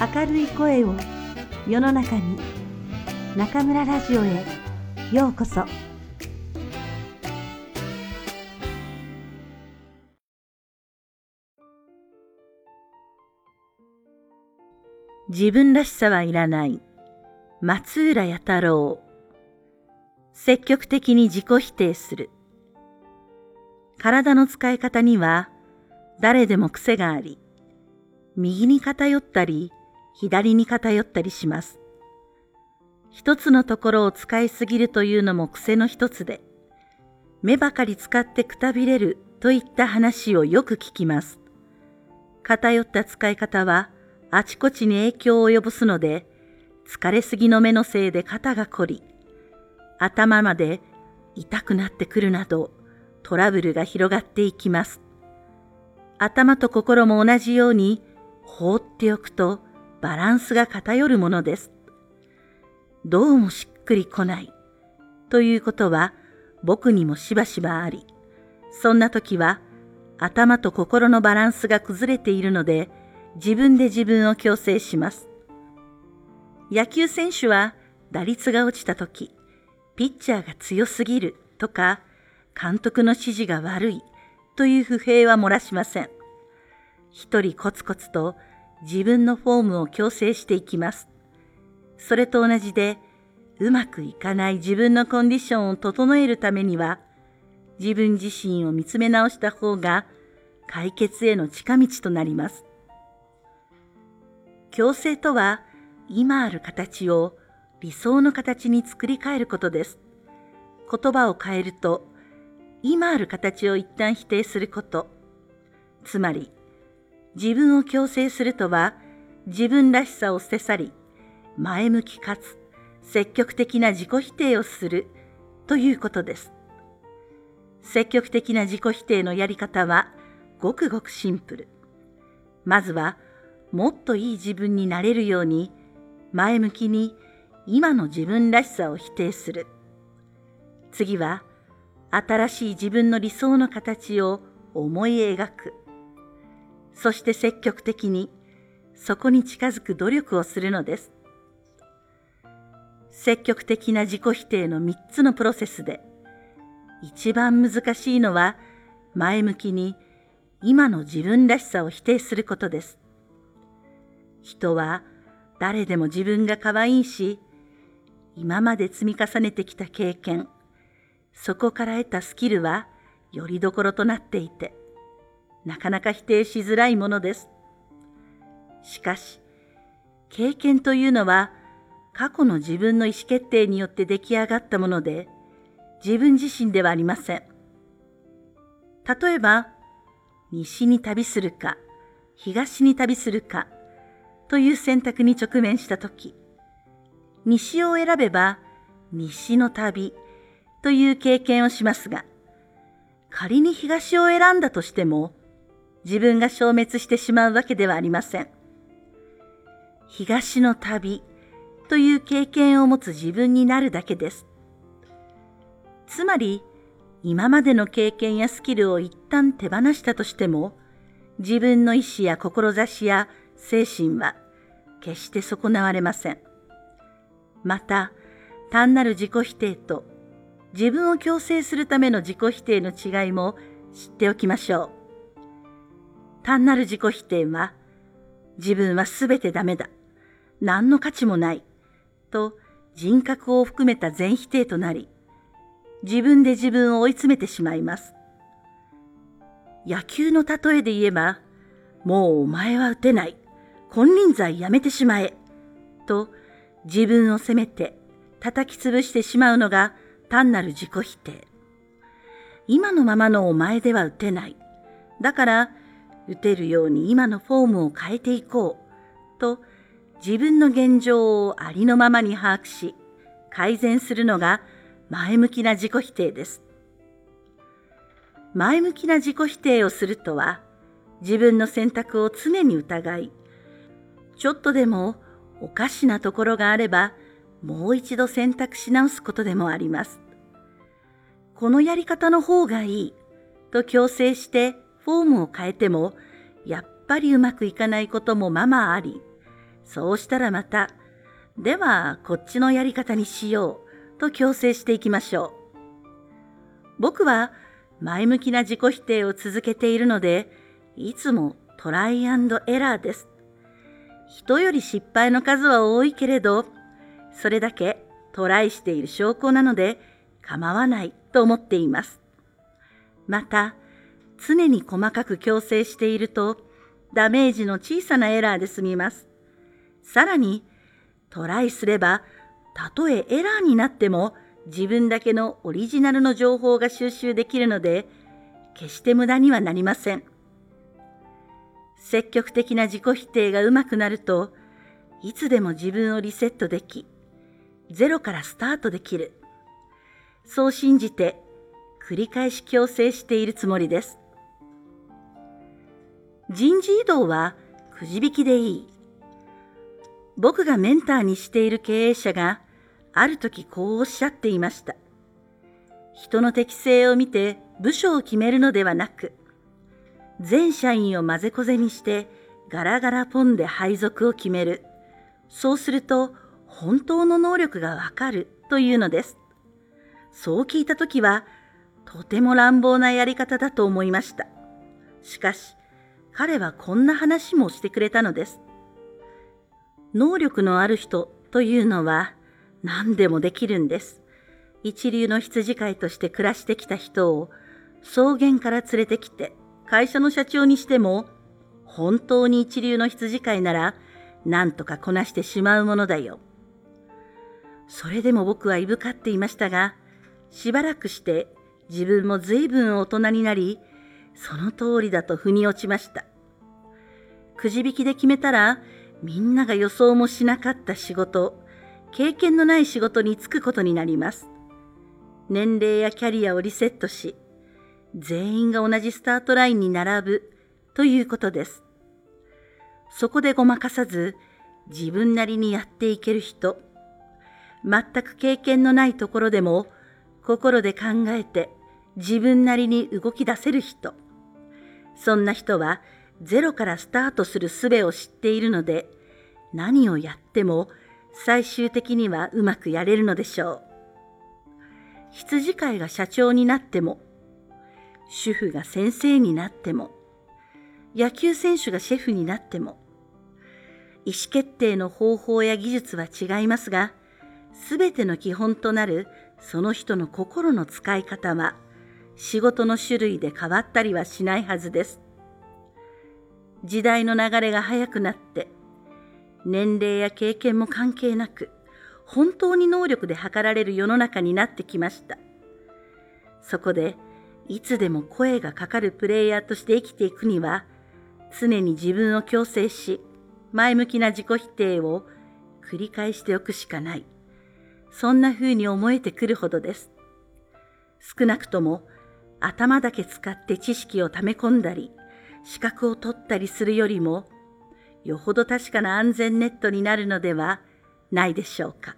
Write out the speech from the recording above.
明るい声を世の中に中村ラジオへようこそ。自分らしさはいらない。松浦弥太郎。積極的に自己否定する。体の使い方には誰でも癖があり右に偏ったり左に偏ったりします。一つのところを使いすぎるというのも癖の一つで、目ばかり使ってくたびれるといった話をよく聞きます。偏った使い方はあちこちに影響を及ぼすので、疲れすぎの目のせいで肩が凝り、頭まで痛くなってくるなどトラブルが広がっていきます。頭と心も同じように放っておくとバランスが偏るものです。どうもしっくりこない。ということは僕にもしばしばあり、そんな時は頭と心のバランスが崩れているので自分で自分を強制します。野球選手は打率が落ちた時、ピッチャーが強すぎるとか、監督の指示が悪いという不平は漏らしません。一人コツコツと自分のフォームを矯正していきます。それと同じで、うまくいかない自分のコンディションを整えるためには、自分自身を見つめ直した方が解決への近道となります。矯正とは、今ある形を理想の形に作り変えることです。言葉を変えると、今ある形を一旦否定すること。つまり、自分を強制するとは、自分らしさを捨て去り、前向きかつ積極的な自己否定をするということです。積極的な自己否定のやり方はごくごくシンプル。まずは、もっといい自分になれるように、前向きに今の自分らしさを否定する。次は、新しい自分の理想の形を思い描く。そして積極的にそこに近づく努力をするのです。積極的な自己否定の3つのプロセスで、一番難しいのは前向きに今の自分らしさを否定することです。人は誰でも自分が可愛いし、今まで積み重ねてきた経験、そこから得たスキルはよりどころとなっていて、なかなか否定しづらいものです。しかし、経験というのは過去の自分の意思決定によって出来上がったもので、自分自身ではありません。例えば、西に旅するか、東に旅するか、という選択に直面したとき、西を選べば、西の旅という経験をしますが、仮に東を選んだとしても、自分が消滅してしまうわけではありません。東の旅という経験を持つ自分になるだけです。つまり、今までの経験やスキルを一旦手放したとしても、自分の意志や志や精神は決して損なわれません。また、単なる自己否定と自分を強制するための自己否定の違いも知っておきましょう。単なる自己否定は、自分はすべてダメだ。何の価値もない。と人格を含めた全否定となり、自分で自分を追い詰めてしまいます。野球の例えで言えば、もうお前は打てない。金輪際やめてしまえ。と自分を責めて叩き潰してしまうのが単なる自己否定。今のままのお前では打てない。だから打てるように今のフォームを変えていこうと自分の現状をありのままに把握し改善するのが前向きな自己否定です。前向きな自己否定をするとは自分の選択を常に疑いちょっとでもおかしなところがあればもう一度選択し直すことでもあります。このやり方の方がいいと強制してフォームを変えても、やっぱりうまくいかないこともままあり、そうしたらまた、ではこっちのやり方にしようと強制していきましょう。僕は前向きな自己否定を続けているので、いつもトライエラーです。人より失敗の数は多いけれど、それだけトライしている証拠なので構わないと思っています。また、常に細かく矯正していると、ダメージの小さなエラーで済みます。さらに、トライすれば、たとえエラーになっても、自分だけのオリジナルの情報が収集できるので、決して無駄にはなりません。積極的な自己否定がうまくなると、いつでも自分をリセットでき、ゼロからスタートできる。そう信じて、繰り返し強制しているつもりです。人事異動はくじ引きでいい。僕がメンターにしている経営者がある時こうおっしゃっていました。人の適性を見て部署を決めるのではなく、全社員を混ぜこぜにしてガラガラポンで配属を決める。そうすると本当の能力がわかるというのです。そう聞いた時はとても乱暴なやり方だと思いました。しかし彼はこんな話もしてくれたのです。能力のある人というのは何でもできるんです。一流の羊飼いとして暮らしてきた人を草原から連れてきて会社の社長にしても本当に一流の羊飼いなら何とかこなしてしまうものだよ。それでも僕はいぶかっていましたが、しばらくして自分も随分大人になり、その通りだと腑に落ちました。くじ引きで決めたら、みんなが予想もしなかった仕事、経験のない仕事に就くことになります。年齢やキャリアをリセットし、全員が同じスタートラインに並ぶということです。そこでごまかさず、自分なりにやっていける人、全く経験のないところでも、心で考えて自分なりに動き出せる人。そんな人はゼロからスタートする術を知っているので、何をやっても最終的にはうまくやれるのでしょう。羊飼いが社長になっても、主婦が先生になっても、野球選手がシェフになっても、意思決定の方法や技術は違いますが、すべての基本となるその人の心の使い方は、仕事の種類で変わったりはしないはずです。時代の流れが速くなって、年齢や経験も関係なく、本当に能力で測られる世の中になってきました。そこで、いつでも声がかかるプレイヤーとして生きていくには、常に自分を強制し、前向きな自己否定を繰り返しておくしかない。そんな風に思えてくるほどです。少なくとも頭だけ使って知識を溜め込んだり、資格を取ったりするよりも、よほど確かな安全ネットになるのではないでしょうか。